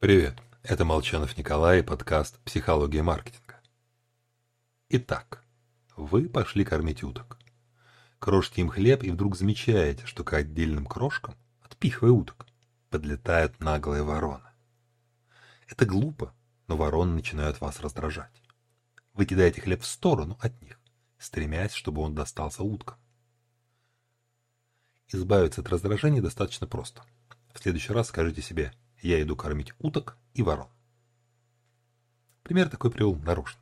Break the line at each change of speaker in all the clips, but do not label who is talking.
Привет, это Молчанов Николай и подкаст «Психология маркетинга». Итак, вы пошли кормить уток. Крошите им хлеб и вдруг замечаете, что к отдельным крошкам, отпихивая уток, подлетают наглые вороны. Это глупо, но вороны начинают вас раздражать. Вы кидаете хлеб в сторону от них, стремясь, чтобы он достался уткам. Избавиться от раздражения достаточно просто. В следующий раз скажите себе «я иду кормить уток и ворон». Пример такой привел нарочно,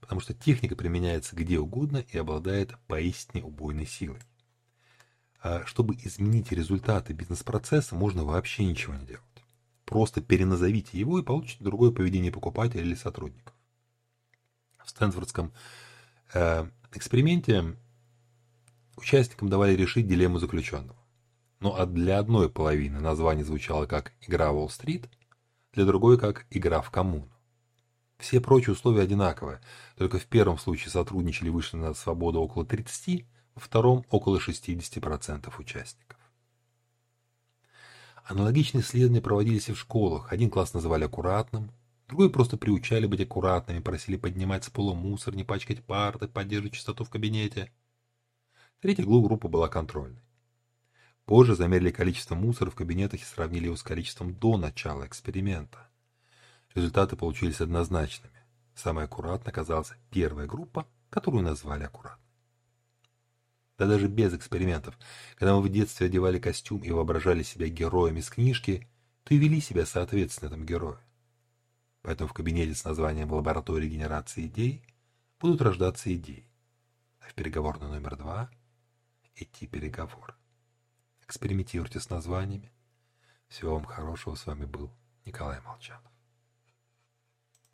потому что техника применяется где угодно и обладает поистине убойной силой. А чтобы изменить результаты бизнес-процесса, можно вообще ничего не делать. Просто переназовите его и получите другое поведение покупателя или сотрудников. В Стэнфордском э, эксперименте участникам давали решить дилемму заключенного. Ну а для одной половины название звучало как «Игра Уолл-стрит», для другой как «Игра в коммуну». Все прочие условия одинаковые, только в первом случае сотрудничали вышли на свободу около 30, во втором около 60% участников. Аналогичные исследования проводились и в школах. Один класс называли аккуратным, другой просто приучали быть аккуратными, просили поднимать с пола мусор, не пачкать парты, поддерживать чистоту в кабинете. Третья группа была контрольной. Позже замерили количество мусора в кабинетах и сравнили его с количеством до начала эксперимента. Результаты получились однозначными. Самой аккуратной оказалась первая группа, которую назвали аккуратной. Да даже без экспериментов. Когда мы в детстве одевали костюм и воображали себя героем из книжки, то и вели себя соответственно этому герою. Поэтому в кабинете с названием «Лаборатория генерации идей» будут рождаться идеи. А в переговорной номер два идти переговоры. Экспериментируйте с названиями. Всего вам хорошего. С вами был Николай Молчанов.